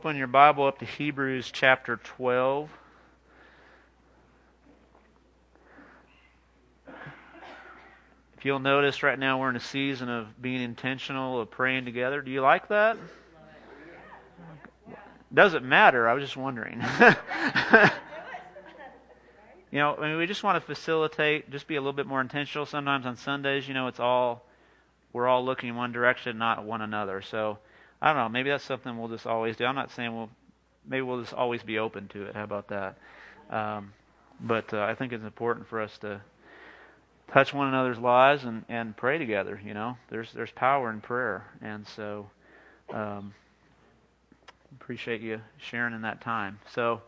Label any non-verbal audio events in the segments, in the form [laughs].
Open your Bible up to Hebrews chapter 12. If you'll notice, right now we're in a season of being intentional, of praying together. Do you like that? Doesn't matter. I was just wondering. [laughs] you know, I mean, we just want to facilitate, just be a little bit more intentional. Sometimes on Sundays, you know, it's all, we're all looking in one direction, not one another. So, I don't know. Maybe that's something we'll just always do. I'm not saying we'll. Maybe we'll just always be open to it. How about that? Um, but uh, I think it's important for us to touch one another's lives and, and pray together. You know, there's there's power in prayer, and so um, appreciate you sharing in that time. So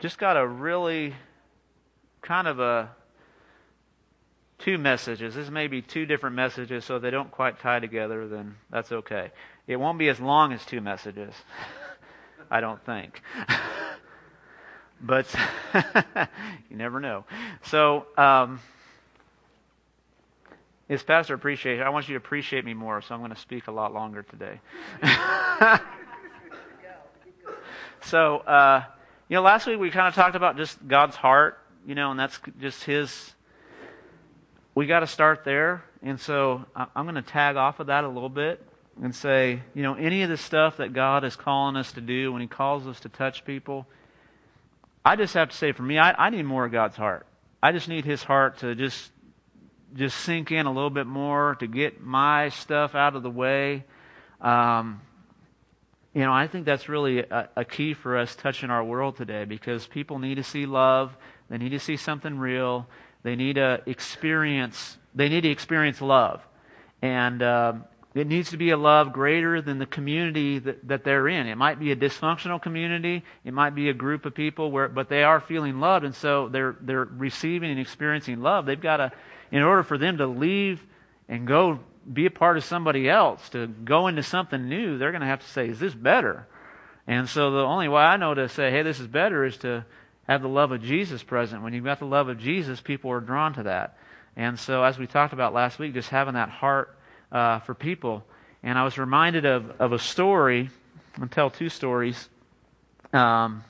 just got a really kind of a two messages. This may be two different messages, so they don't quite tie together, then that's okay. It won't be as long as two messages, [laughs] I don't think. [laughs] but [laughs] you never know. So, um, it's Pastor Appreciation. I want you to appreciate me more, so I'm going to speak a lot longer today. so, uh, you know, last week we kind of talked about just God's heart, you know, and that's just His we got to start there. And so I'm going to tag off of that a little bit and say, you know, any of the stuff that God is calling us to do when He calls us to touch people, I just have to say for me, I, I need more of God's heart. I just need His heart to just just sink in a little bit more to get my stuff out of the way. Um, you know, I think that's really a, a, key for us touching our world today because people need to see love. They need to see something real. They need to experience. They need to experience love, and um, it needs to be a love greater than the community that, that they're in. It might be a dysfunctional community. It might be a group of people where, but they are feeling loved, and so they're they're receiving and experiencing love. They've got to, in order for them to leave and go be a part of somebody else, to go into something new, they're going to have to say, "Is this better?" And so the only way I know to say, "Hey, this is better," is to have the love of Jesus present. When you've got the love of Jesus, people are drawn to that. And so, as we talked about last week, just having that heart uh, for people. And I was reminded of, of a story. I'll tell two stories. Um,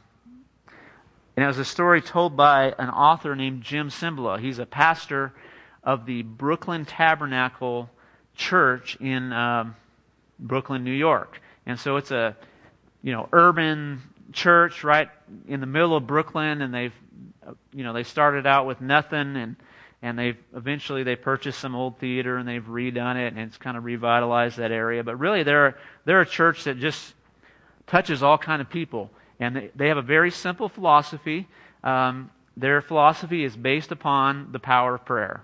and it was a story told by an author named Jim Cymbala. He's a pastor of the Brooklyn Tabernacle Church in um, Brooklyn, New York. And so it's a you know urban church right in the middle of Brooklyn, and they've, you know, they started out with nothing, and and they've eventually they purchased some old theater and they've redone it, and it's kind of revitalized that area. But really, they're they're a church that just touches all kind of people, and they, they have a very simple philosophy. Um, their philosophy is based upon the power of prayer.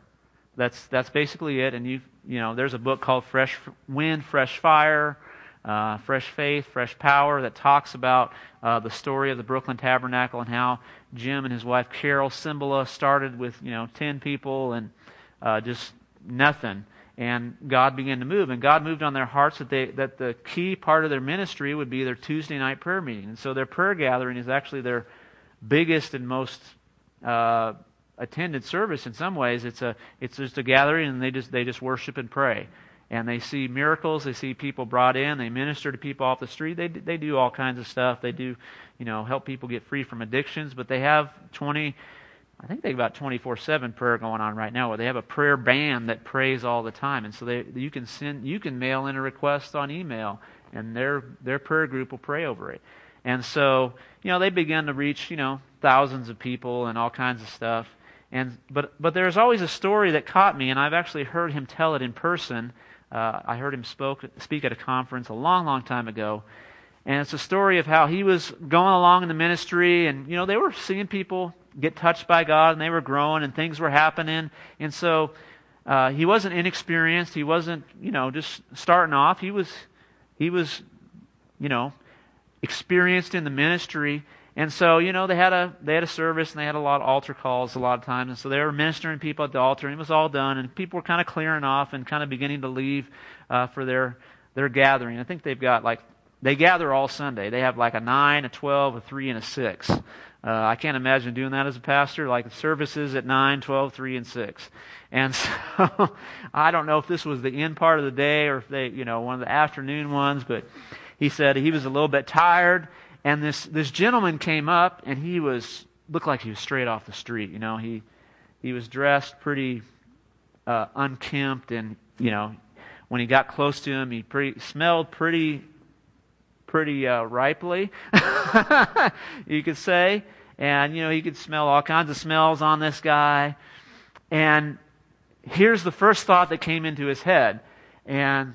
That's that's basically it. And you you know, there's a book called Fresh Wind, Fresh Fire uh, Fresh Faith, Fresh Power, that talks about uh, the story of the Brooklyn Tabernacle and how Jim and his wife Carol Cymbala started with you know ten people and uh, just nothing, and God began to move, and God moved on their hearts that they that the key part of their ministry would be their Tuesday night prayer meeting, and so their prayer gathering is actually their biggest and most uh, attended service in some ways. It's a it's just a gathering, and they just they just worship and pray and they see miracles. They see people brought in. They minister to people off the street. They they do all kinds of stuff. They do, you know, help people get free from addictions. But they have twenty, I think they have about twenty four seven prayer going on right now. Where they have a prayer band that prays all the time, and so they you can send you can mail in a request on email, and their their prayer group will pray over it. And so you know they begin to reach you know thousands of people and all kinds of stuff. And but but there's always a story that caught me, and I've actually heard him tell it in person uh, I heard him spoke, speak at a conference a long, long time ago. And it's a story of how he was going along in the ministry, and, you know, they were seeing people get touched by God, and they were growing, and things were happening. And so uh, he wasn't inexperienced. He wasn't, you know, just starting off. He was, he was, you know, experienced in the ministry. And so, you know, they had a they had a service and they had a lot of altar calls a lot of times, and so they were ministering people at the altar, and it was all done, and people were kind of clearing off and kind of beginning to leave uh, for their their gathering. I think they've got like they gather all Sunday. They have like a nine, a twelve, a three, and a six. Uh, I can't imagine doing that as a pastor. Like services at nine, twelve, three, and six. And [laughs] so I don't know if this was the end part of the day or if they, you know, one of the afternoon ones, but he said he was a little bit tired, and this, this gentleman came up, and he was, looked like he was straight off the street. You know, he, he was dressed pretty uh, unkempt, and, you know, when he got close to him, he pretty, smelled pretty, pretty uh, ripely, [laughs] you could say. And, you know, he could smell all kinds of smells on this guy. And here's the first thought that came into his head. And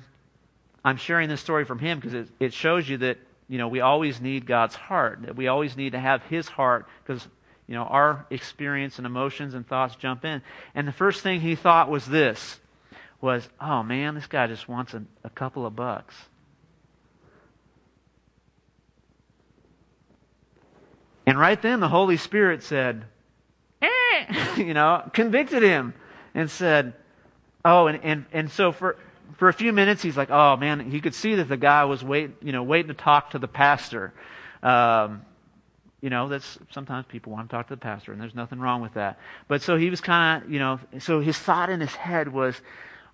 I'm sharing this story from him because it, it shows you that, you know, we always need God's heart, that we always need to have his heart because, you know, our experience and emotions and thoughts jump in. And the first thing he thought was this was, oh man, this guy just wants a, a couple of bucks. And right then the Holy Spirit said, eh, [laughs] you know, convicted him and said, oh, and, and, and so for, for a few minutes he's like, oh man, he could see that the guy was wait, you know, waiting to talk to the pastor. Um, you know, that's sometimes people want to talk to the pastor, and there's nothing wrong with that. But so he was kind of, you know, so his thought in his head was,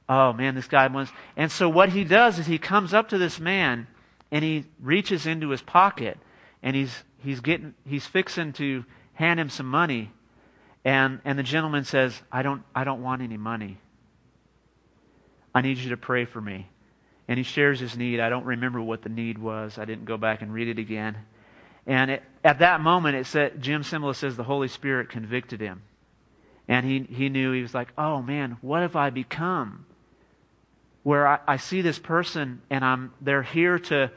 oh man, this guy wants. And so what he does is he comes up to this man and he reaches into his pocket and he's he's getting he's fixing to hand him some money and and the gentleman says i don't i don't want any money i need you to pray for me. And he shares his need. I don't remember what the need was. I didn't go back and read it again. And it, at that moment it said jim Cymbala says the holy spirit convicted him. And he he knew he was like oh man what have i become? Where I, I see this person and i'm they're here to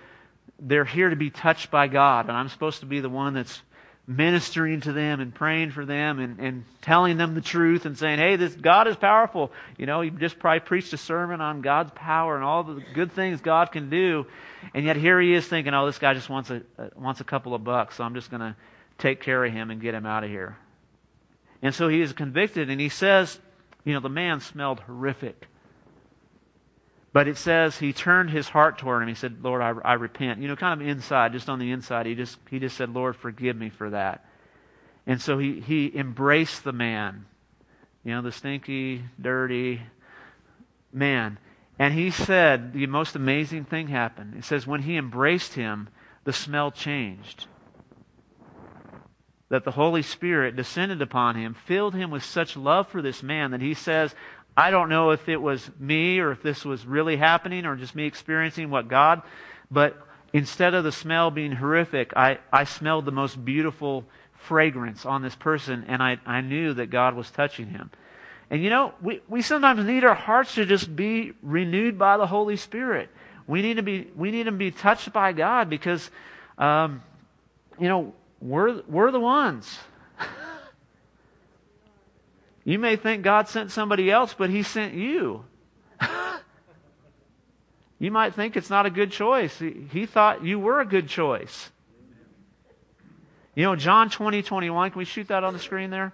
they're here to be touched by God, and I'm supposed to be the one that's ministering to them and praying for them and, and telling them the truth and saying, hey, this God is powerful. You know, he just probably preached a sermon on God's power and all the good things God can do. And yet here he is thinking, oh, this guy just wants a, wants a couple of bucks, so I'm just going to take care of him and get him out of here. And so he is convicted, and he says, you know, the man smelled horrific. But it says he turned his heart toward him. He said, Lord, I, I repent. You know, kind of inside, just on the inside, he just, he just said, Lord, forgive me for that. And so he, he embraced the man, you know, the stinky, dirty man. And he said, the most amazing thing happened. It says, when he embraced him, the smell changed. That the Holy Spirit descended upon him, filled him with such love for this man that he says, I don't know if it was me or if this was really happening or just me experiencing what God, but instead of the smell being horrific, I, I smelled the most beautiful fragrance on this person and I, I knew that God was touching him. And you know, we, we sometimes need our hearts to just be renewed by the Holy Spirit. We need to be, we need to be touched by God because, um, you know, we're, we're the ones. [laughs] You may think God sent somebody else, but He sent you. [laughs] you might think it's not a good choice. He, he thought you were a good choice. You know, John 20, 21, can we shoot that on the screen there?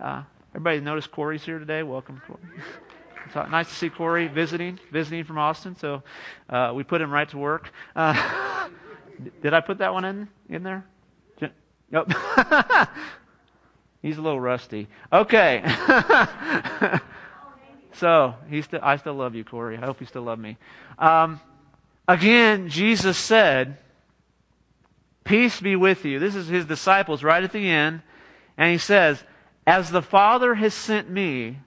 Uh, everybody notice Corey's here today? Welcome, Corey. [laughs] nice to see Corey visiting, visiting from Austin. So uh, we put him right to work. Uh, [laughs] did I put that one in in there? Nope. He's a little rusty. Okay. [laughs] so he's still, I still love you, Corey. I hope you still love me. Um, again, Jesus said, "Peace be with you." This is his disciples right at the end, and he says, "As the Father has sent me,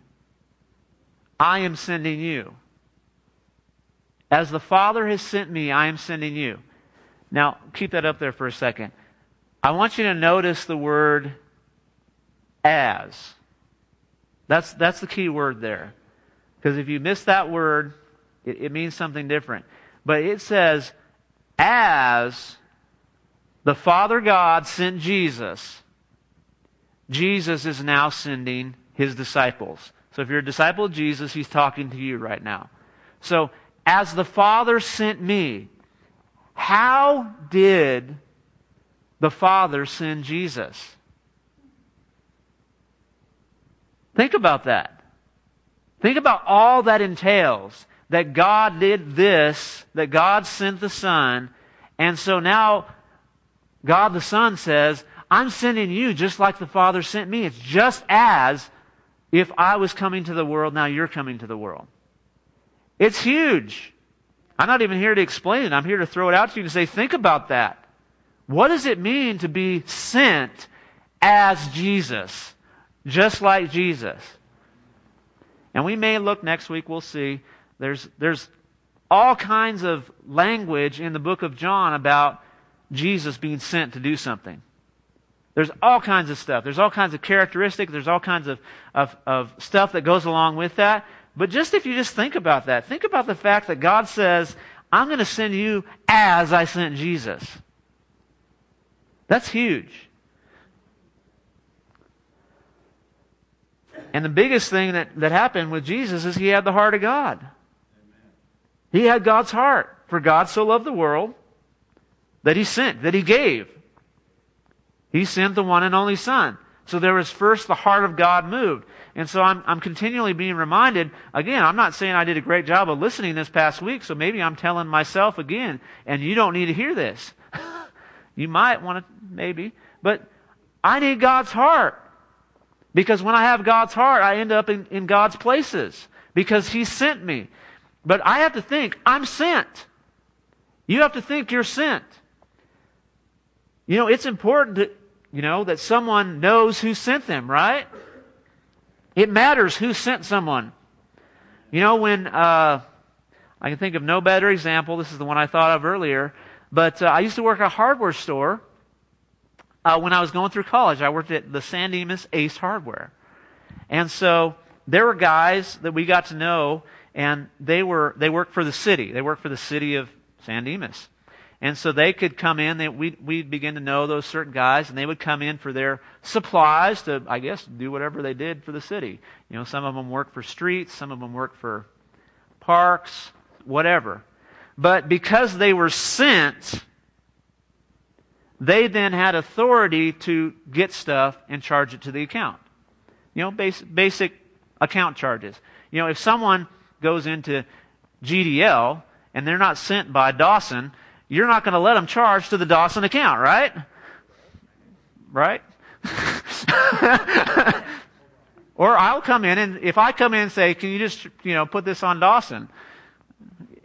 I am sending you." As the Father has sent me, I am sending you. Now, keep that up there for a second. I want you to notice the word as. That's, that's the key word there. Because if you miss that word, it, it means something different. But it says, as the Father God sent Jesus, Jesus is now sending his disciples. So if you're a disciple of Jesus, he's talking to you right now. So, as the Father sent me, how did the Father send Jesus? Think about that. Think about all that entails. That God did this, that God sent the Son, and so now God the Son says, I'm sending you just like the Father sent me. It's just as if I was coming to the world, now you're coming to the world. It's huge. I'm not even here to explain it. I'm here to throw it out to you and say, think about that. What does it mean to be sent as Jesus? Just like Jesus. And we may look next week, we'll see. There's, there's all kinds of language in the book of John about Jesus being sent to do something. There's all kinds of stuff. There's all kinds of characteristics. There's all kinds of, of, of stuff that goes along with that. But just if you just think about that, think about the fact that God says, I'm going to send you as I sent Jesus. That's huge. And the biggest thing that, that happened with Jesus is he had the heart of God. He had God's heart. For God so loved the world that he sent, that he gave. He sent the one and only Son. So there was first the heart of God moved. And so I'm, I'm continually being reminded, again, I'm not saying I did a great job of listening this past week, so maybe I'm telling myself again, and you don't need to hear this. [laughs] you might want to, maybe, but I need God's heart. Because when I have God's heart, I end up in, in God's places. Because He sent me. But I have to think, I'm sent. You have to think you're sent. You know, it's important that, you know, that someone knows who sent them, right? It matters who sent someone. You know, when, uh, I can think of no better example, this is the one I thought of earlier, but uh, I used to work at a hardware store uh, when I was going through college. I worked at the San Dimas Ace Hardware. And so there were guys that we got to know, and they were they worked for the city. They worked for the city of San Dimas. And so they could come in, they, we, we'd begin to know those certain guys, and they would come in for their supplies to, I guess, do whatever they did for the city. You know, some of them worked for streets, some of them worked for parks, whatever. But because they were sent, they then had authority to get stuff and charge it to the account. You know, basic, basic account charges. You know, if someone goes into GDL and they're not sent by Dawson, you're not going to let them charge to the Dawson account, right? Right? [laughs] or I'll come in and if I come in and say, can you just, you know, put this on Dawson?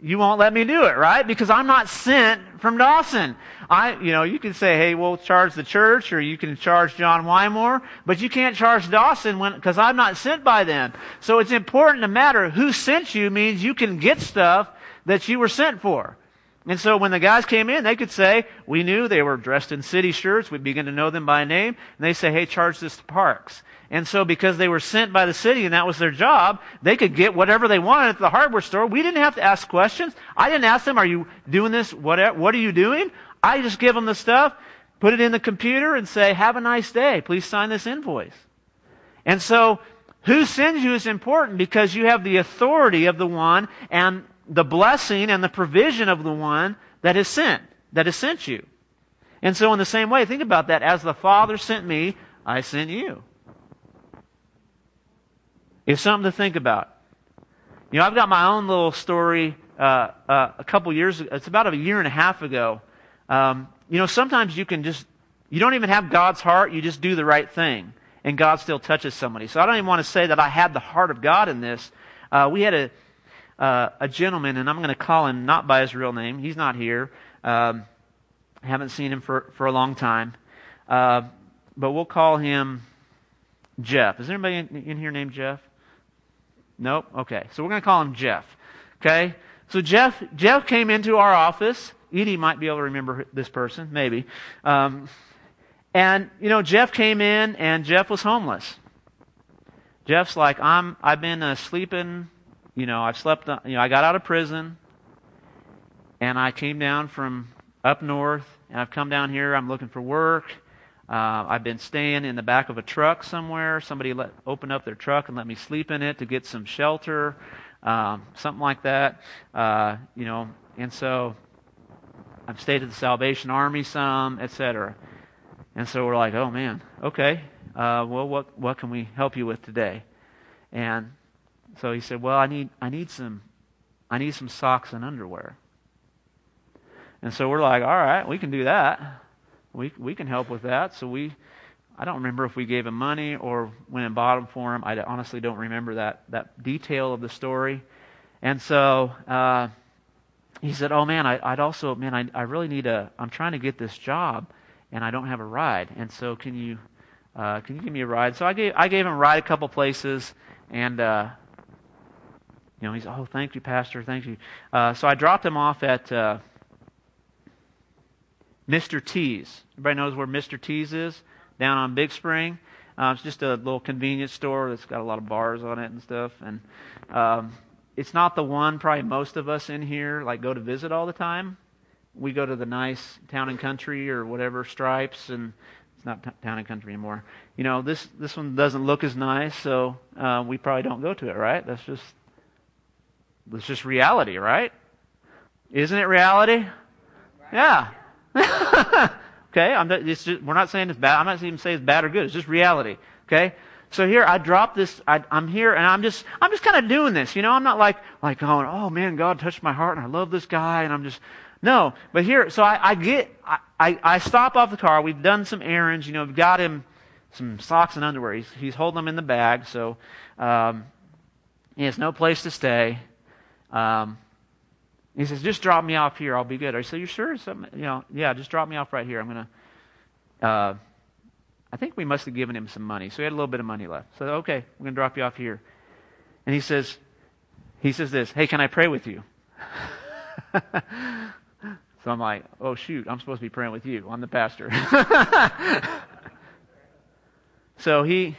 You won't let me do it, right? Because I'm not sent from Dawson. I, you know, you can say, hey, we'll charge the church or you can charge John Wymore, but you can't charge Dawson when, cause I'm not sent by them. So it's important to matter who sent you means you can get stuff that you were sent for. And so when the guys came in, they could say, we knew they were dressed in city shirts. We began to know them by name. And they say, hey, charge this to Parks. And so because they were sent by the city and that was their job, they could get whatever they wanted at the hardware store. We didn't have to ask questions. I didn't ask them, are you doing this? What, what are you doing? I just give them the stuff, put it in the computer and say, have a nice day. Please sign this invoice. And so who sends you is important because you have the authority of the one and the blessing and the provision of the one that is sent, that has sent you. And so, in the same way, think about that. As the Father sent me, I sent you. It's something to think about. You know, I've got my own little story uh, uh, a couple years ago. It's about a year and a half ago. Um, you know, sometimes you can just, you don't even have God's heart, you just do the right thing. And God still touches somebody. So I don't even want to say that I had the heart of God in this. Uh, we had a, uh, a gentleman, and I'm going to call him not by his real name. He's not here. Um, I haven't seen him for, for a long time. Uh, but we'll call him Jeff. Is there anybody in, in here named Jeff? Nope. Okay. So we're going to call him Jeff. Okay? So Jeff, Jeff came into our office. Edie might be able to remember this person, maybe. Um, and, you know, Jeff came in and Jeff was homeless. Jeff's like, I'm, I've been uh, sleeping you know, I've slept, you know, I got out of prison and I came down from up north and I've come down here. I'm looking for work. Uh, I've been staying in the back of a truck somewhere. Somebody let, opened up their truck and let me sleep in it to get some shelter, um, something like that. Uh, you know, and so I've stayed at the Salvation Army some, etc. And so we're like, oh man, okay. Uh, well, what what can we help you with today? And so he said, "Well, I need I need some I need some socks and underwear." And so we're like, "All right, we can do that. We we can help with that." So we I don't remember if we gave him money or went and bought them for him. I honestly don't remember that that detail of the story. And so uh, he said, "Oh man, I, would also man, I, I really need a. I'm trying to get this job, and I don't have a ride. And so can you uh, can you give me a ride?" So I gave I gave him a ride a couple places, and uh, you know he's oh thank you pastor thank you. Uh, so I dropped him off at uh, Mr. T's. Everybody knows where Mr. T's is down on Big Spring. Uh, it's just a little convenience store that's got a lot of bars on it and stuff. And um, it's not the one probably most of us in here like go to visit all the time. We go to the nice town and country or whatever stripes, and it's not t- town and country anymore. You know, this this one doesn't look as nice, so uh, we probably don't go to it. Right? That's just that's just reality, right? Isn't it reality? Yeah. [laughs] okay, just, we're not saying it's bad. I'm not even saying it's bad or good. It's just reality. Okay. So here I drop this. I, am here and I'm just I'm just kind of doing this. You know, I'm not like like going, oh man, God touched my heart and I love this guy and I'm just no. But here, so I, I get I, I, I stop off the car. We've done some errands. You know, we've got him some socks and underwear. He's he's holding them in the bag. So um, he has no place to stay. Um, he says, just drop me off here. I'll be good. I said, you sure? Something, you know, yeah, just drop me off right here. I'm going to, uh, I think we must have given him some money. So he had a little bit of money left. So, okay, we're going to drop you off here. And he says, he says this, hey, can I pray with you? [laughs] so I'm like, oh, shoot, I'm supposed to be praying with you. I'm the pastor. [laughs] so he,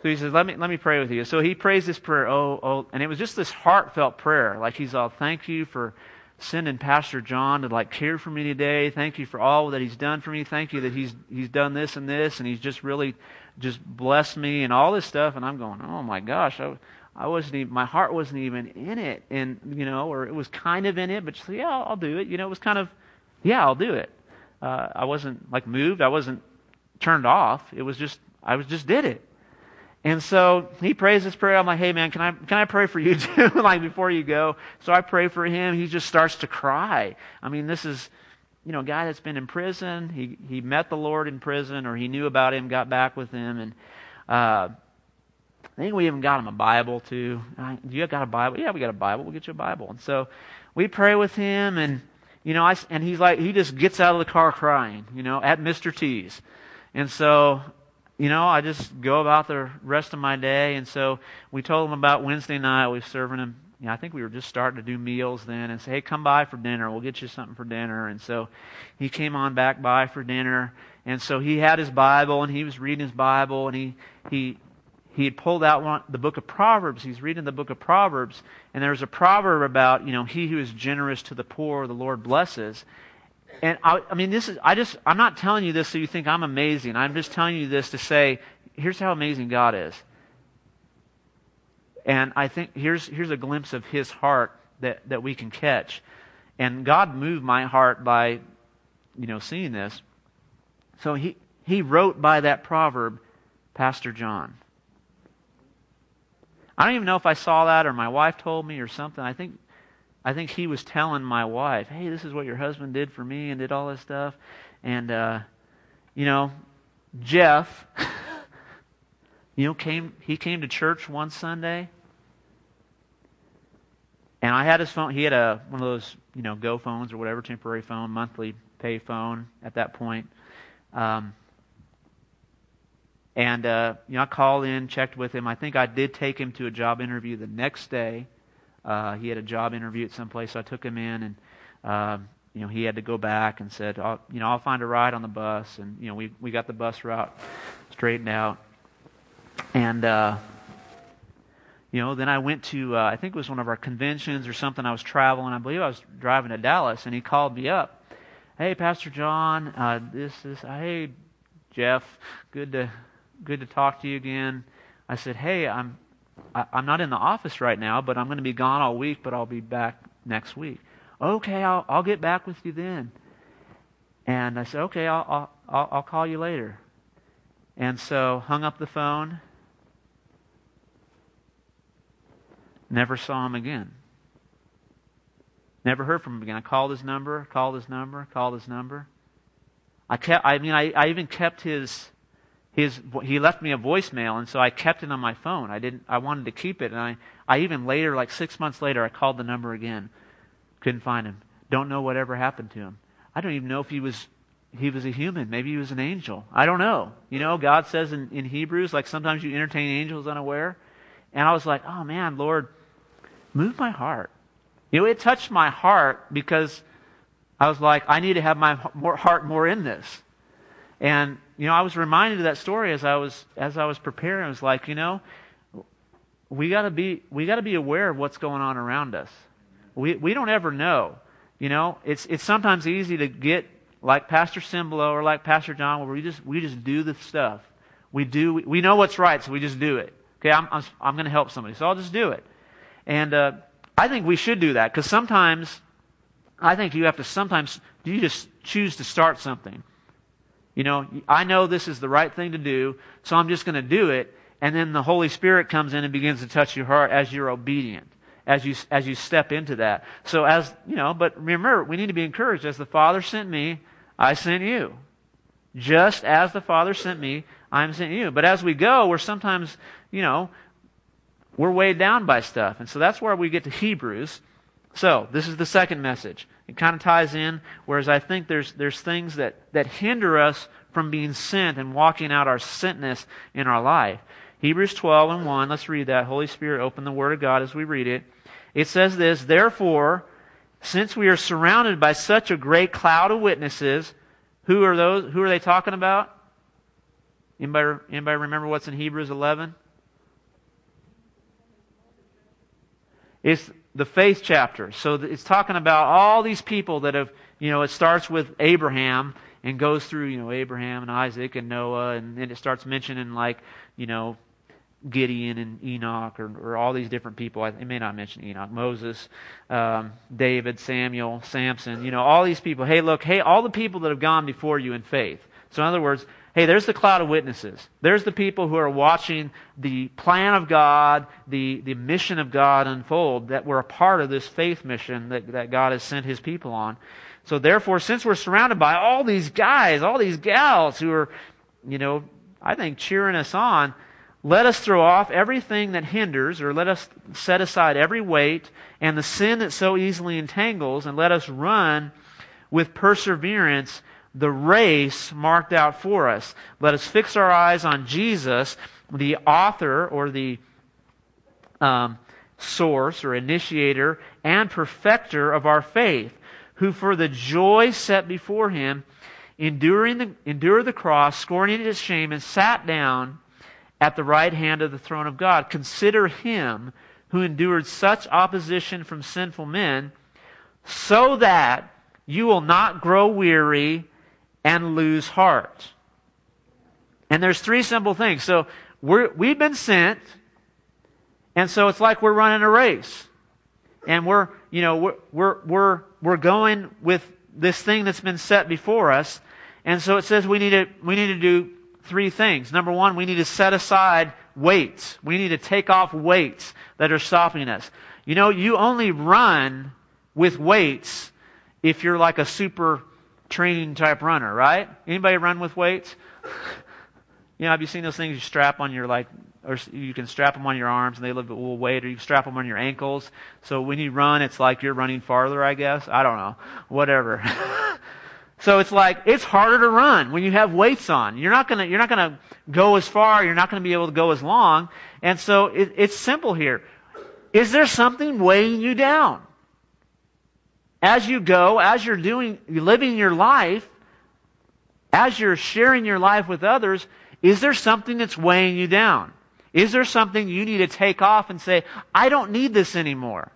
so he says, let me, let me pray with you. So he prays this prayer, oh, oh, and it was just this heartfelt prayer. Like he's all, thank you for sending Pastor John to like care for me today. Thank you for all that he's done for me. Thank you that he's he's done this and this, and he's just really just blessed me and all this stuff. And I'm going, oh my gosh, I, I wasn't even, my heart wasn't even in it, and you know, or it was kind of in it, but just yeah, I'll, I'll do it. You know, it was kind of, yeah, I'll do it. Uh, I wasn't like moved. I wasn't turned off. It was just I was just did it. And so he prays this prayer. I'm like, hey man, can I, can I pray for you [laughs] too? [laughs] like before you go. So I pray for him. He just starts to cry. I mean, this is, you know, a guy that's been in prison. He, he met the Lord in prison or he knew about him, got back with him. And, uh, I think we even got him a Bible too. Do you got a Bible? Yeah, we got a Bible. We'll get you a Bible. And so we pray with him and, you know, I, and he's like, he just gets out of the car crying, you know, at Mr. T's. And so you know, I just go about the rest of my day. And so we told him about Wednesday night. We were serving him. You know, I think we were just starting to do meals then, and say, "Hey, come by for dinner. We'll get you something for dinner." And so he came on back by for dinner. And so he had his Bible, and he was reading his Bible, and he he he had pulled out one, the book of Proverbs. He's reading the book of Proverbs, and there's a proverb about, you know, he who is generous to the poor, the Lord blesses. And I, I mean, this is, I just, I'm not telling you this so you think I'm amazing. I'm just telling you this to say, here's how amazing God is. And I think here's, here's a glimpse of his heart that, that we can catch. And God moved my heart by, you know, seeing this. So he, he wrote by that proverb, Pastor John. I don't even know if I saw that or my wife told me or something. I think I think he was telling my wife, "Hey, this is what your husband did for me and did all this stuff." And uh, you know, Jeff, [laughs] you know, came he came to church one Sunday, and I had his phone. He had a one of those you know Go phones or whatever temporary phone, monthly pay phone at that point. Um, and uh, you know, I called in, checked with him. I think I did take him to a job interview the next day uh, he had a job interview at some place, so I took him in, and uh, you know he had to go back and said, I'll, you know, I'll find a ride on the bus, and you know we we got the bus route straightened out, and uh, you know then I went to uh, I think it was one of our conventions or something. I was traveling, I believe I was driving to Dallas, and he called me up. Hey, Pastor John, uh, this is hey Jeff, good to good to talk to you again. I said, hey, I'm I, am not in the office right now, but I'm going to be gone all week, but I'll be back next week. Okay, I'll, I'll get back with you then. And I said, okay, I'll, I'll, I'll call you later. And so hung up the phone. Never saw him again. Never heard from him again. I called his number, called his number, called his number. I kept. I mean, I, I even kept his his he left me a voicemail and so I kept it on my phone. I didn't I wanted to keep it and I I even later like 6 months later I called the number again. Couldn't find him. Don't know whatever happened to him. I don't even know if he was he was a human. Maybe he was an angel. I don't know. You know, God says in, in Hebrews, like sometimes you entertain angels unaware. And I was like, oh man, Lord, move my heart. You know, it touched my heart because I was like, I need to have my heart more in this. And, you know, I was reminded of that story as I was, as I was preparing. I was like, you know, we gotta be, we gotta be aware of what's going on around us. We, we don't ever know. You know, it's, it's sometimes easy to get like Pastor Cymbala or like Pastor John where we just, we just do the stuff. We do, we know what's right, so we just do it. Okay, I'm, I'm, I'm going to help somebody, so I'll just do it. And uh, I think we should do that because sometimes, I think you have to sometimes, you just choose to start something. You know, I know this is the right thing to do, so I'm just going to do it. And then the Holy Spirit comes in and begins to touch your heart as you're obedient, as you, as you step into that. So as, you know, but remember, we need to be encouraged. As the Father sent me, I sent you. Just as the Father sent me, I'm sent you. But as we go, we're sometimes, you know, we're weighed down by stuff. And so that's where we get to Hebrews. So, this is the second message. It kind of ties in, whereas I think there's, there's things that, that hinder us from being sent and walking out our sentness in our life. Hebrews 12 and 1, let's read that. Holy Spirit, open the Word of God as we read it. It says this, Therefore, since we are surrounded by such a great cloud of witnesses, who are those? Who are they talking about? Anybody, anybody remember what's in Hebrews 11? It's the faith chapter. So it's talking about all these people that have, you know, it starts with Abraham and goes through, you know, Abraham and Isaac and Noah, and then it starts mentioning like, you know, Gideon and Enoch or, or all these different people. It may not mention Enoch, Moses, um, David, Samuel, Samson, you know, all these people. Hey, look, hey, all the people that have gone before you in faith. So in other words, hey, there's the cloud of witnesses. There's the people who are watching the plan of God, the, the mission of God unfold, that we're a part of this faith mission that, that God has sent his people on. So therefore, since we're surrounded by all these guys, all these gals who are, you know, I think cheering us on, let us throw off everything that hinders, or let us set aside every weight and the sin that so easily entangles, and let us run with perseverance the race marked out for us. Let us fix our eyes on Jesus, the author or the um, source or initiator and perfecter of our faith, who for the joy set before him enduring the, endured the cross, scorning its shame, and sat down at the right hand of the throne of God. Consider him who endured such opposition from sinful men, so that you will not grow weary and lose heart. And there's three simple things. So we're, we've been sent, and so it's like we're running a race. And we're, you know, we're, we're, we're, we're going with this thing that's been set before us. And so it says we need to, we need to do three things. Number one, we need to set aside weights. We need to take off weights that are stopping us. You know, you only run with weights if you're like a super training type runner, right? Anybody run with weights? [laughs] you know, have you seen those things you strap on your like, or you can strap them on your arms and they live will weight, or you strap them on your ankles. So when you run, it's like you're running farther, I guess. I don't know. Whatever. [laughs] So it's like, it's harder to run when you have weights on. You're not gonna, you're not gonna go as far, you're not gonna be able to go as long. And so it, it's simple here. Is there something weighing you down? As you go, as you're doing, living your life, as you're sharing your life with others, is there something that's weighing you down? Is there something you need to take off and say, I don't need this anymore?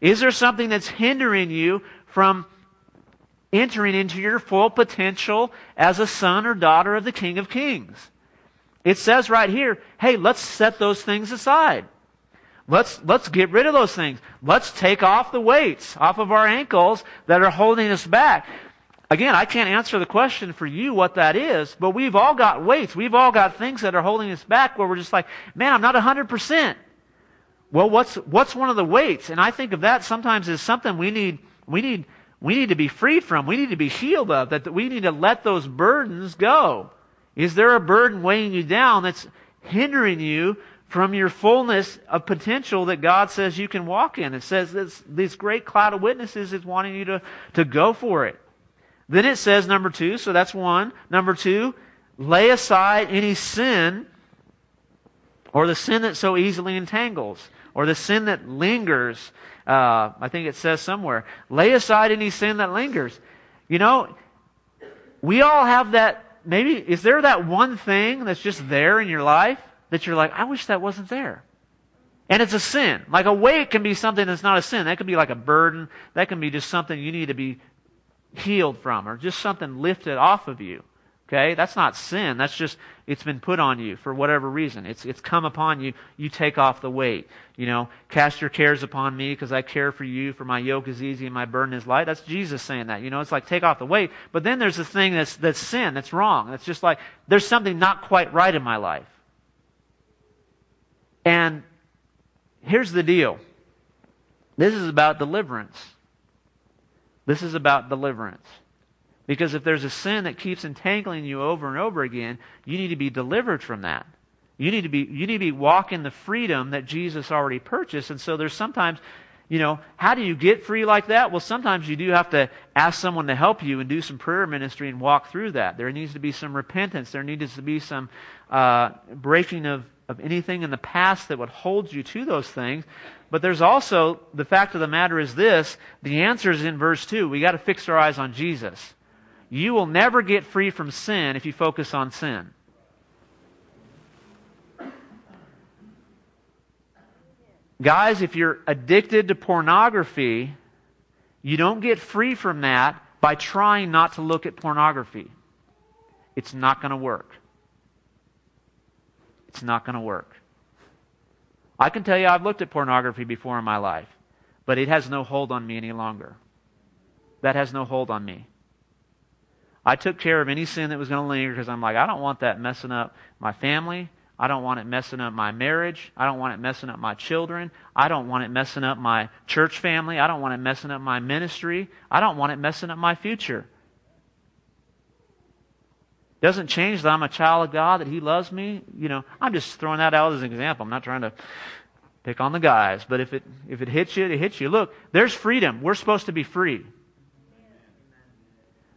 Is there something that's hindering you from entering into your full potential as a son or daughter of the King of Kings. It says right here, hey, let's set those things aside. Let's, let's get rid of those things. Let's take off the weights off of our ankles that are holding us back. Again, I can't answer the question for you what that is, but we've all got weights. We've all got things that are holding us back where we're just like, man, I'm not 100%. Well, what's, what's one of the weights? And I think of that sometimes as something we need, we need we need to be freed from, we need to be healed of, that we need to let those burdens go. Is there a burden weighing you down that's hindering you from your fullness of potential that God says you can walk in. It says this, this great cloud of witnesses is wanting you to, to go for it. Then it says, number two, so that's one. Number two, lay aside any sin or the sin that so easily entangles or the sin that lingers. Uh, I think it says somewhere, lay aside any sin that lingers. You know, we all have that. Maybe, is there that one thing that's just there in your life that you're like, I wish that wasn't there? And it's a sin. Like a weight can be something that's not a sin. That could be like a burden. That can be just something you need to be healed from or just something lifted off of you. Okay? That's not sin. That's just, it's been put on you for whatever reason. It's, it's come upon you. You take off the weight. You know, cast your cares upon me because I care for you, for my yoke is easy and my burden is light. That's Jesus saying that. You know, it's like take off the weight. But then there's this thing that's, that's sin, that's wrong. It's just like, there's something not quite right in my life. And here's the deal. This is about deliverance. This is about deliverance. Because if there's a sin that keeps entangling you over and over again, you need to be delivered from that. You need to be you need to be walking the freedom that Jesus already purchased. And so there's sometimes, you know, how do you get free like that? Well, sometimes you do have to ask someone to help you and do some prayer ministry and walk through that. There needs to be some repentance. There needs to be some uh, breaking of of anything in the past that would hold you to those things. But there's also the fact of the matter is this: the answer is in verse two. We got to fix our eyes on Jesus. You will never get free from sin if you focus on sin. Guys, if you're addicted to pornography, you don't get free from that by trying not to look at pornography. It's not going to work. It's not going to work. I can tell you I've looked at pornography before in my life, but it has no hold on me any longer. That has no hold on me. I took care of any sin that was going to linger because I'm like, I don't want that messing up my family. I don't want it messing up my marriage. I don't want it messing up my children. I don't want it messing up my church family. I don't want it messing up my ministry. I don't want it messing up my future. Doesn't change that I'm a child of God, that He loves me. You know, I'm just throwing that out as an example. I'm not trying to pick on the guys, but if it if it hits you, it hits you. Look, there's freedom. We're supposed to be free.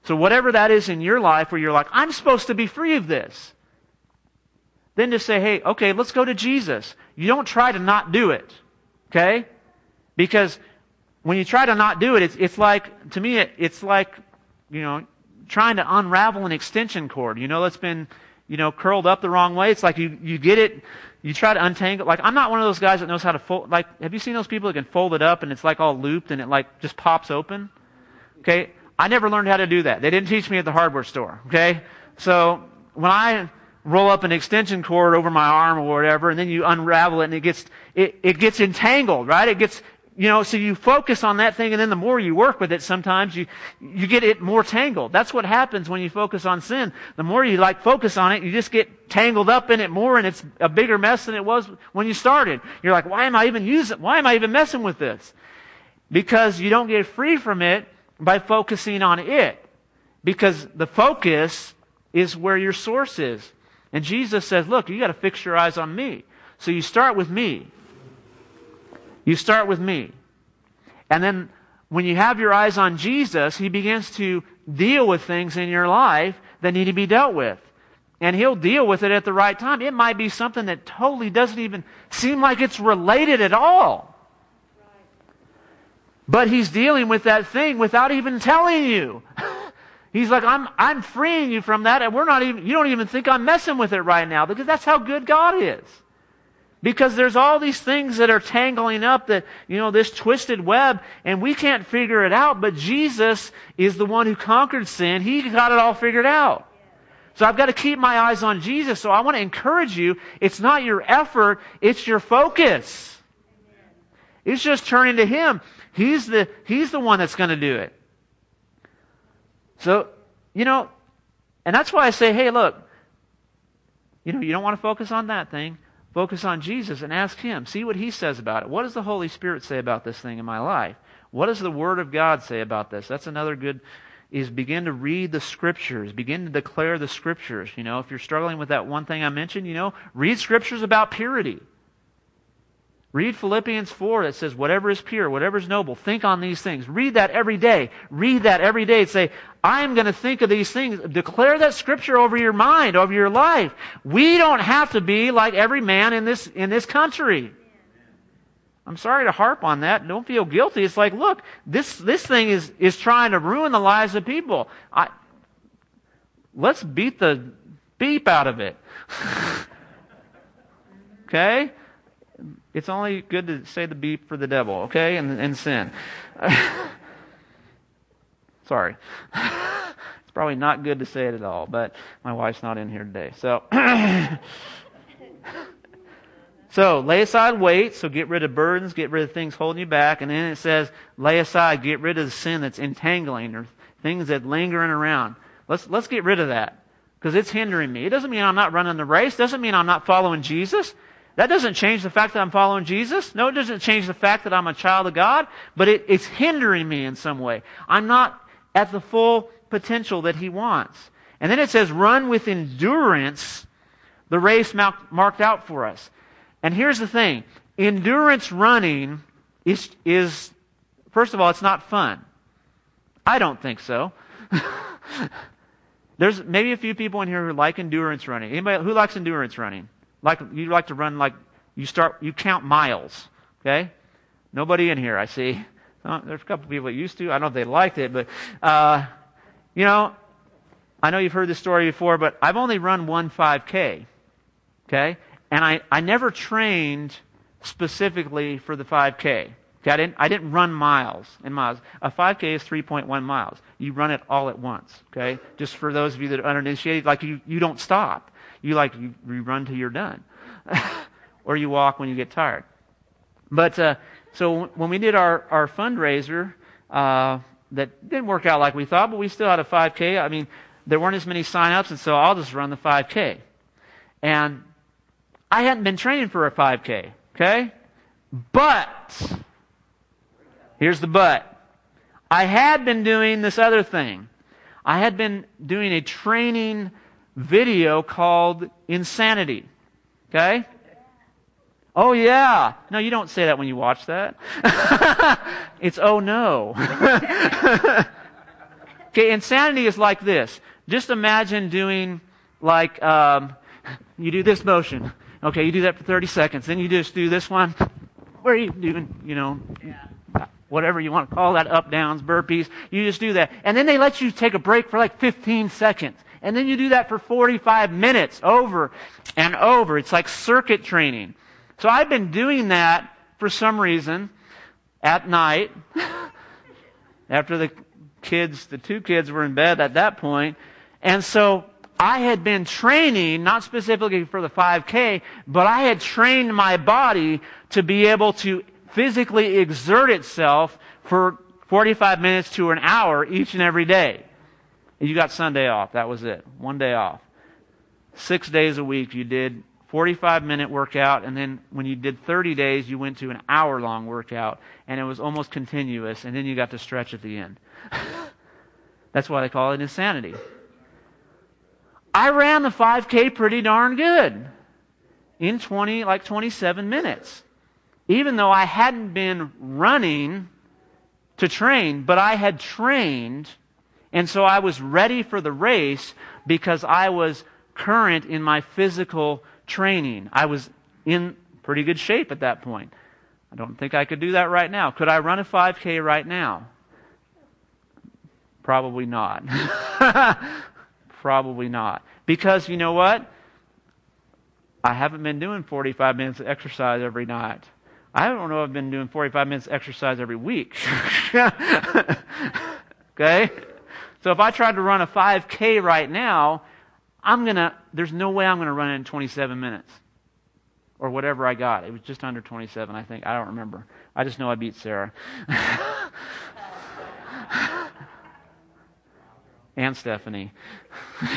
So, whatever that is in your life where you're like, I'm supposed to be free of this, then just say, hey, okay, let's go to Jesus. You don't try to not do it. Okay? Because when you try to not do it, it's, it's like, to me, it, it's like, you know, trying to unravel an extension cord. You know, that's been, you know, curled up the wrong way. It's like you, you get it, you try to untangle. Like, I'm not one of those guys that knows how to fold, like, have you seen those people that can fold it up and it's like all looped and it like just pops open? Okay? I never learned how to do that. They didn't teach me at the hardware store. Okay? So when I roll up an extension cord over my arm or whatever, and then you unravel it and it gets, it, it gets entangled, right? It gets, you know, so you focus on that thing and then the more you work with it, sometimes you, you get it more tangled. That's what happens when you focus on sin. The more you like focus on it, you just get tangled up in it more and it's a bigger mess than it was when you started. You're like, why am I even using, why am I even messing with this? Because you don't get free from it by focusing on it. Because the focus is where your source is. And Jesus says, look, you got to fix your eyes on me. So you start with me. You start with me. And then when you have your eyes on Jesus, he begins to deal with things in your life that need to be dealt with. And he'll deal with it at the right time. It might be something that totally doesn't even seem like it's related at all. But he's dealing with that thing without even telling you. [laughs] he's like, I'm, I'm freeing you from that, and we're not even, you don't even think I'm messing with it right now, because that's how good God is. Because there's all these things that are tangling up that, you know, this twisted web, and we can't figure it out, but Jesus is the one who conquered sin. He got it all figured out. So I've got to keep my eyes on Jesus. So I want to encourage you, it's not your effort, it's your focus. It's just turning to Him. He's the, he's the one that's going to do it. So, you know, and that's why I say, hey, look, you know, you don't want to focus on that thing. Focus on Jesus and ask Him. See what He says about it. What does the Holy Spirit say about this thing in my life? What does the Word of God say about this? That's another good, is begin to read the Scriptures. Begin to declare the Scriptures. You know, if you're struggling with that one thing I mentioned, you know, read Scriptures about purity. Read Philippians 4 that says, whatever is pure, whatever is noble, think on these things. Read that every day. Read that every day and say, I'm going to think of these things. Declare that scripture over your mind, over your life. We don't have to be like every man in this, in this country. I'm sorry to harp on that. Don't feel guilty. It's like, look, this, this thing is, is trying to ruin the lives of people. I, let's beat the beep out of it. [laughs] okay? It's only good to say the beep for the devil, okay? And, and sin. [laughs] Sorry. [laughs] it's probably not good to say it at all, but my wife's not in here today. So. [laughs] So lay aside weight, so get rid of burdens, get rid of things holding you back, and then it says lay aside, get rid of the sin that's entangling or things that lingering around. Let's let's get rid of that because it's hindering me. It doesn't mean I'm not running the race. Doesn't mean I'm not following Jesus. That doesn't change the fact that I'm following Jesus. No, it doesn't change the fact that I'm a child of God, but it, it's hindering me in some way. I'm not at the full potential that He wants. And then it says, run with endurance the race marked out for us. And here's the thing endurance running is, is first of all, it's not fun. I don't think so. [laughs] There's maybe a few people in here who like endurance running. Anybody who likes endurance running? Like you like to run like you start you count miles. Okay? Nobody in here, I see. [laughs] there's a couple people that used to. I don't know if they liked it, but uh, you know, I know you've heard this story before, but I've only run one 5K. Okay? And I, I never trained specifically for the 5K. Okay, I didn't, I didn't run miles and miles. A 5K is 3.1 miles. You run it all at once. Okay? Just for those of you that are uninitiated, like you, you don't stop. You like, you, run till you're done. [laughs] or you walk when you get tired. But, uh, so when we did our, our fundraiser, uh, that didn't work out like we thought, but we still had a 5K. I mean, there weren't as many sign-ups, and so I'll just run the 5K. And I hadn't been training for a 5K, okay? But, here's the but. I had been doing this other thing. I had been doing a training video called Insanity, okay? Oh yeah. No, you don't say that when you watch that. [laughs] it's oh no. [laughs] okay, insanity is like this. Just imagine doing like um, you do this motion. Okay, you do that for 30 seconds. Then you just do this one. Where are you doing, you know, whatever you want to call that, up, downs, burpees. You just do that. And then they let you take a break for like 15 seconds. And then you do that for 45 minutes over and over. It's like circuit training. So I've been doing that for some reason at night [laughs] after the kids, the two kids were in bed at that point. And so I had been training, not specifically for the 5K, but I had trained my body to be able to physically exert itself for 45 minutes to an hour each and every day. You got Sunday off. That was it. One day off. Six days a week you did 45 minute workout, and then when you did 30 days, you went to an hour long workout, and it was almost continuous, and then you got to stretch at the end. [laughs] That's why they call it insanity. I ran the 5K pretty darn good in 20, like 27 minutes. Even though I hadn't been running to train, but I had trained, and so I was ready for the race because I was current in my physical training. I was in pretty good shape at that point. I don't think I could do that right now. Could I run a 5K right now? Probably not. [laughs] Probably not. Because you know what? I haven't been doing 45 minutes of exercise every night. I don't know if I've been doing 45 minutes of exercise every week. [laughs] okay? So if I tried to run a 5K right now, I'm going to, there's no way I'm going to run it in 27 minutes. Or whatever I got. It was just under 27, I think. I don't remember. I just know I beat Sarah. [laughs] and Stephanie. [laughs]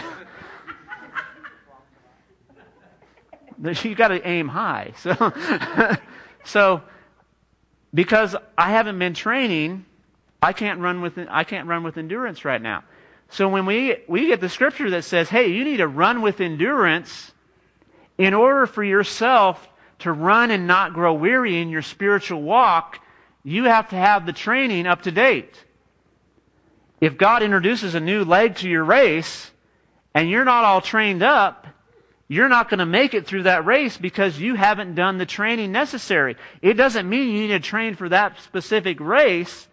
you got to aim high. So, [laughs] so because I haven't been training, I can't run with I can't run with endurance right now. So when we we get the scripture that says, "Hey, you need to run with endurance in order for yourself to run and not grow weary in your spiritual walk, you have to have the training up to date. If God introduces a new leg to your race and you're not all trained up, you're not going to make it through that race because you haven't done the training necessary. It doesn't mean you need to train for that specific race,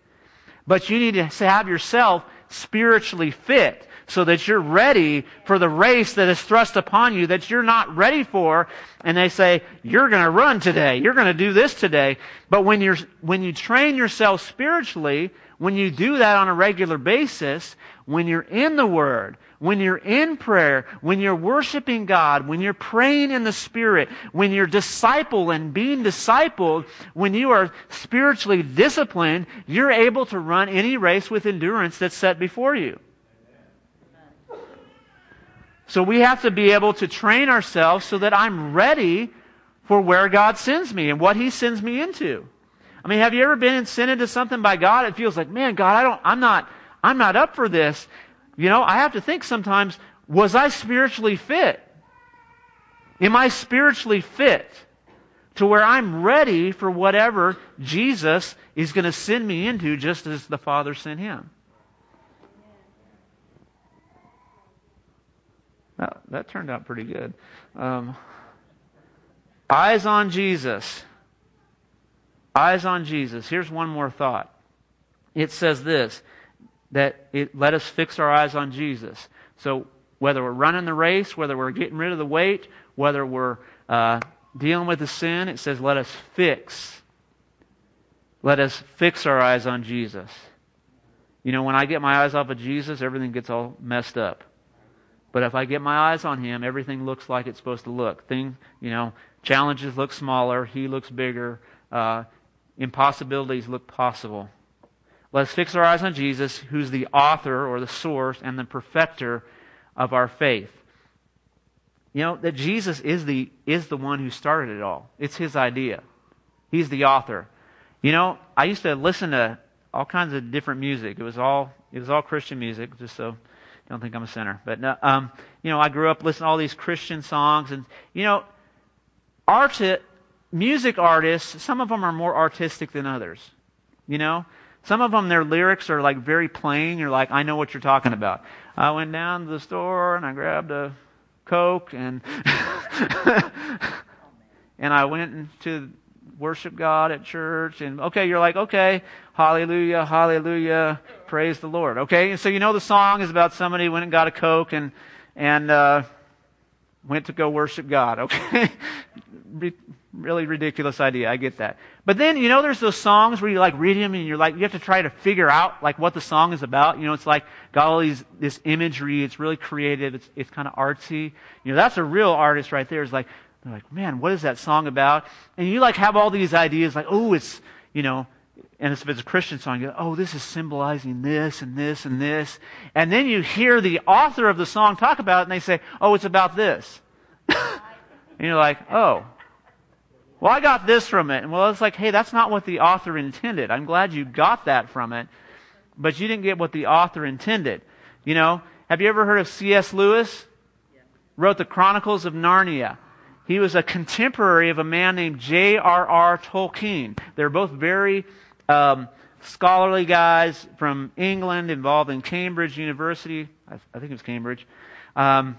but you need to have yourself spiritually fit so that you're ready for the race that is thrust upon you that you're not ready for. And they say, you're going to run today. You're going to do this today. But when you're, when you train yourself spiritually, when you do that on a regular basis, when you're in the Word, when you're in prayer, when you're worshiping God, when you're praying in the Spirit, when you're disciple and being discipled, when you are spiritually disciplined, you're able to run any race with endurance that's set before you. So we have to be able to train ourselves so that I'm ready for where God sends me and what He sends me into. I mean, have you ever been sent into something by God? It feels like, man, God, I don't, I'm not, I'm not up for this. You know, I have to think sometimes, was I spiritually fit? Am I spiritually fit to where I'm ready for whatever Jesus is going to send me into just as the Father sent him? That, turned out pretty good. Um, eyes on Jesus. Eyes on Jesus. Here's one more thought. It says this that it, let us fix our eyes on Jesus. So whether we're running the race, whether we're getting rid of the weight, whether we're uh, dealing with the sin, it says let us fix. Let us fix our eyes on Jesus. You know, when I get my eyes off of Jesus, everything gets all messed up. But if I get my eyes on Him, everything looks like it's supposed to look. Thing, you know, challenges look smaller, He looks bigger, uh, impossibilities look possible. Let's fix our eyes on Jesus, who's the author or the source and the perfecter of our faith. You know, that Jesus is the, is the one who started it all. It's his idea. He's the author. You know, I used to listen to all kinds of different music. It was all, it was all Christian music, just so you don't think I'm a sinner. But, no, um, you know, I grew up listening to all these Christian songs and, you know, art, music artists, some of them are more artistic than others. You know, some of them, their lyrics are like very plain. You're like, I know what you're talking about. I went down to the store and I grabbed a Coke and, [laughs] and I went to worship God at church. And okay, you're like, okay, hallelujah, hallelujah, praise the Lord. Okay, and so you know the song is about somebody went and got a Coke and, and, uh, went to go worship God. Okay? [laughs] really ridiculous idea. I get that. But then, you know, there's those songs where you like read them and you're like, you have to try to figure out like what the song is about. You know, it's like got all these, this imagery. It's really creative. It's, it's kind of artsy. You know, that's a real artist right there. It's like, they're like, man, what is that song about? And you like have all these ideas like, oh, it's, you know, and if it's a Christian song, you go, oh, this is symbolizing this and this and this. And then you hear the author of the song talk about it and they say, oh, it's about this. [laughs] and you're like, oh, well, I got this from it. And well, it's like, hey, that's not what the author intended. I'm glad you got that from it, but you didn't get what the author intended. You know, have you ever heard of C.S. Lewis? Wrote the Chronicles of Narnia. He was a contemporary of a man named J.R.R. Tolkien. They're both very um, scholarly guys from England involved in Cambridge University. I, I think it was Cambridge. Um,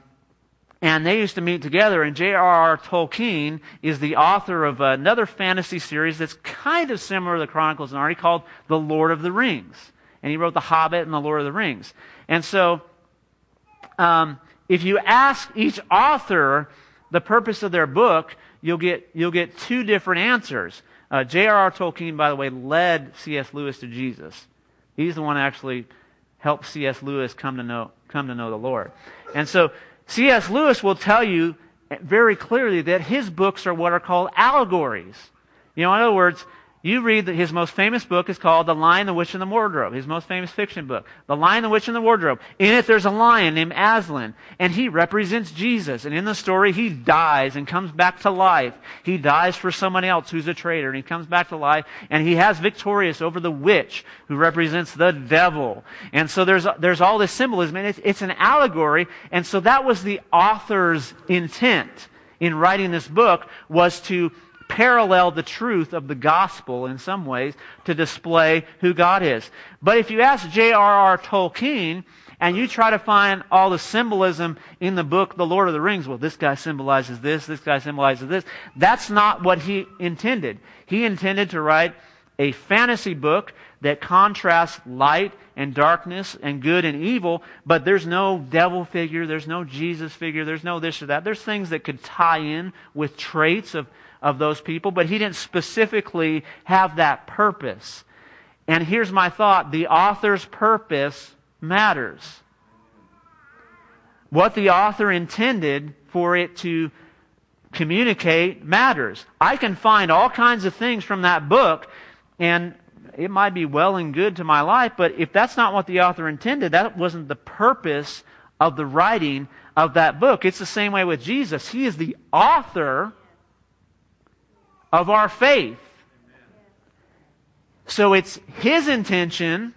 and they used to meet together, and J.R.R. Tolkien is the author of another fantasy series that's kind of similar to the Chronicles of Narnia called The Lord of the Rings. And he wrote The Hobbit and The Lord of the Rings. And so, um, if you ask each author the purpose of their book, you'll get, you'll get two different answers. Uh, J.R.R. Tolkien, by the way, led C.S. Lewis to Jesus. He's the one that actually helped C.S. Lewis come to know, come to know the Lord. And so, C.S. Lewis will tell you very clearly that his books are what are called allegories. You know, in other words, you read that his most famous book is called The Lion, the Witch, and the Wardrobe, his most famous fiction book. The Lion, the Witch, and the Wardrobe. In it, there's a lion named Aslan, and he represents Jesus. And in the story, he dies and comes back to life. He dies for someone else who's a traitor, and he comes back to life, and he has victorious over the witch, who represents the devil. And so there's, there's all this symbolism, and it's, it's an allegory, and so that was the author's intent in writing this book, was to parallel the truth of the gospel in some ways to display who God is. But if you ask J.R.R. Tolkien, and you try to find all the symbolism in the book The Lord of the Rings, well, this guy symbolizes this, this guy symbolizes this. That's not what he intended. He intended to write a fantasy book that contrasts light and darkness and good and evil, but there's no devil figure, there's no Jesus figure, there's no this or that. There's things that could tie in with traits of, of those people, but he didn't specifically have that purpose. And here's my thought the author's purpose matters. What the author intended for it to communicate matters. I can find all kinds of things from that book, and it might be well and good to my life, but if that's not what the author intended, that wasn't the purpose of the writing of that book. It's the same way with Jesus. He is the author of our faith. So it's his intention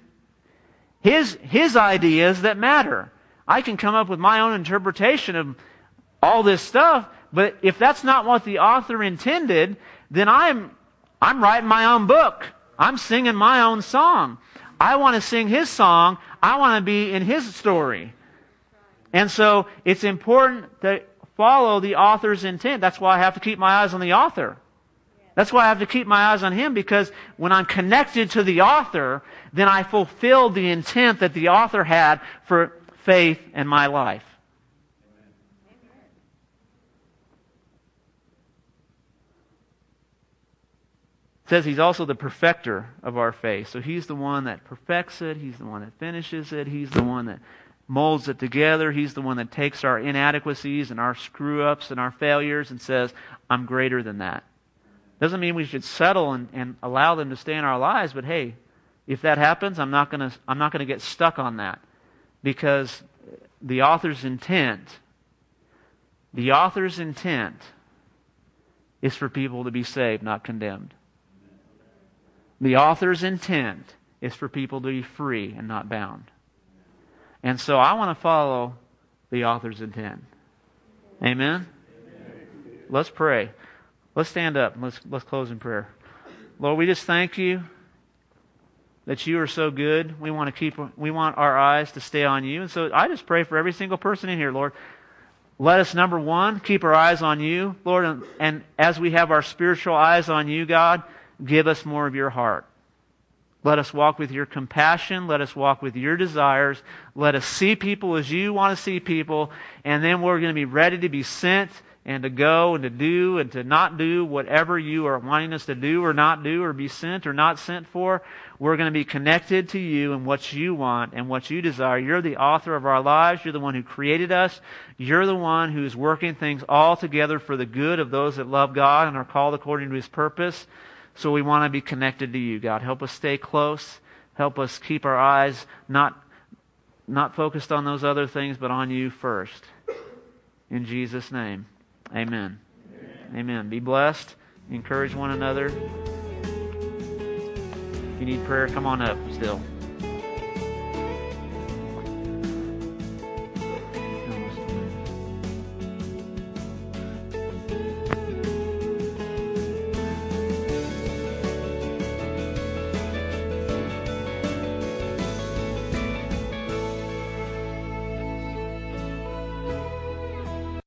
his, his ideas that matter. I can come up with my own interpretation of all this stuff, but if that's not what the author intended, then I'm, I'm writing my own book. I'm singing my own song. I want to sing his song. I want to be in his story. And so it's important to follow the author's intent. That's why I have to keep my eyes on the author. That's why I have to keep my eyes on him because when I'm connected to the author, then I fulfill the intent that the author had for faith in my life. It says he's also the perfecter of our faith. So he's the one that perfects it, he's the one that finishes it, he's the one that molds it together, he's the one that takes our inadequacies and our screw ups and our failures and says, I'm greater than that. Doesn't mean we should settle and, and allow them to stay in our lives, but hey, if that happens, I'm not gonna I'm not gonna get stuck on that. Because the author's intent, the author's intent is for people to be saved, not condemned. The author's intent is for people to be free and not bound. And so I want to follow the author's intent. Amen? Amen. Let's pray. Let's stand up. Let's, let's close in prayer. Lord, we just thank you that you are so good. We want to keep, we want our eyes to stay on you. And so I just pray for every single person in here, Lord. Let us, number one, keep our eyes on you, Lord. And, and as we have our spiritual eyes on you, God, give us more of your heart. Let us walk with your compassion. Let us walk with your desires. Let us see people as you want to see people. And then we're going to be ready to be sent and to go and to do and to not do whatever you are wanting us to do or not do or be sent or not sent for. We're going to be connected to you and what you want and what you desire. You're the author of our lives. You're the one who created us. You're the one who's working things all together for the good of those that love God and are called according to his purpose. So we want to be connected to you, God. Help us stay close. Help us keep our eyes not, not focused on those other things, but on you first. In Jesus' name. Amen. Amen. Be blessed. Encourage one another. If you need prayer, come on up still.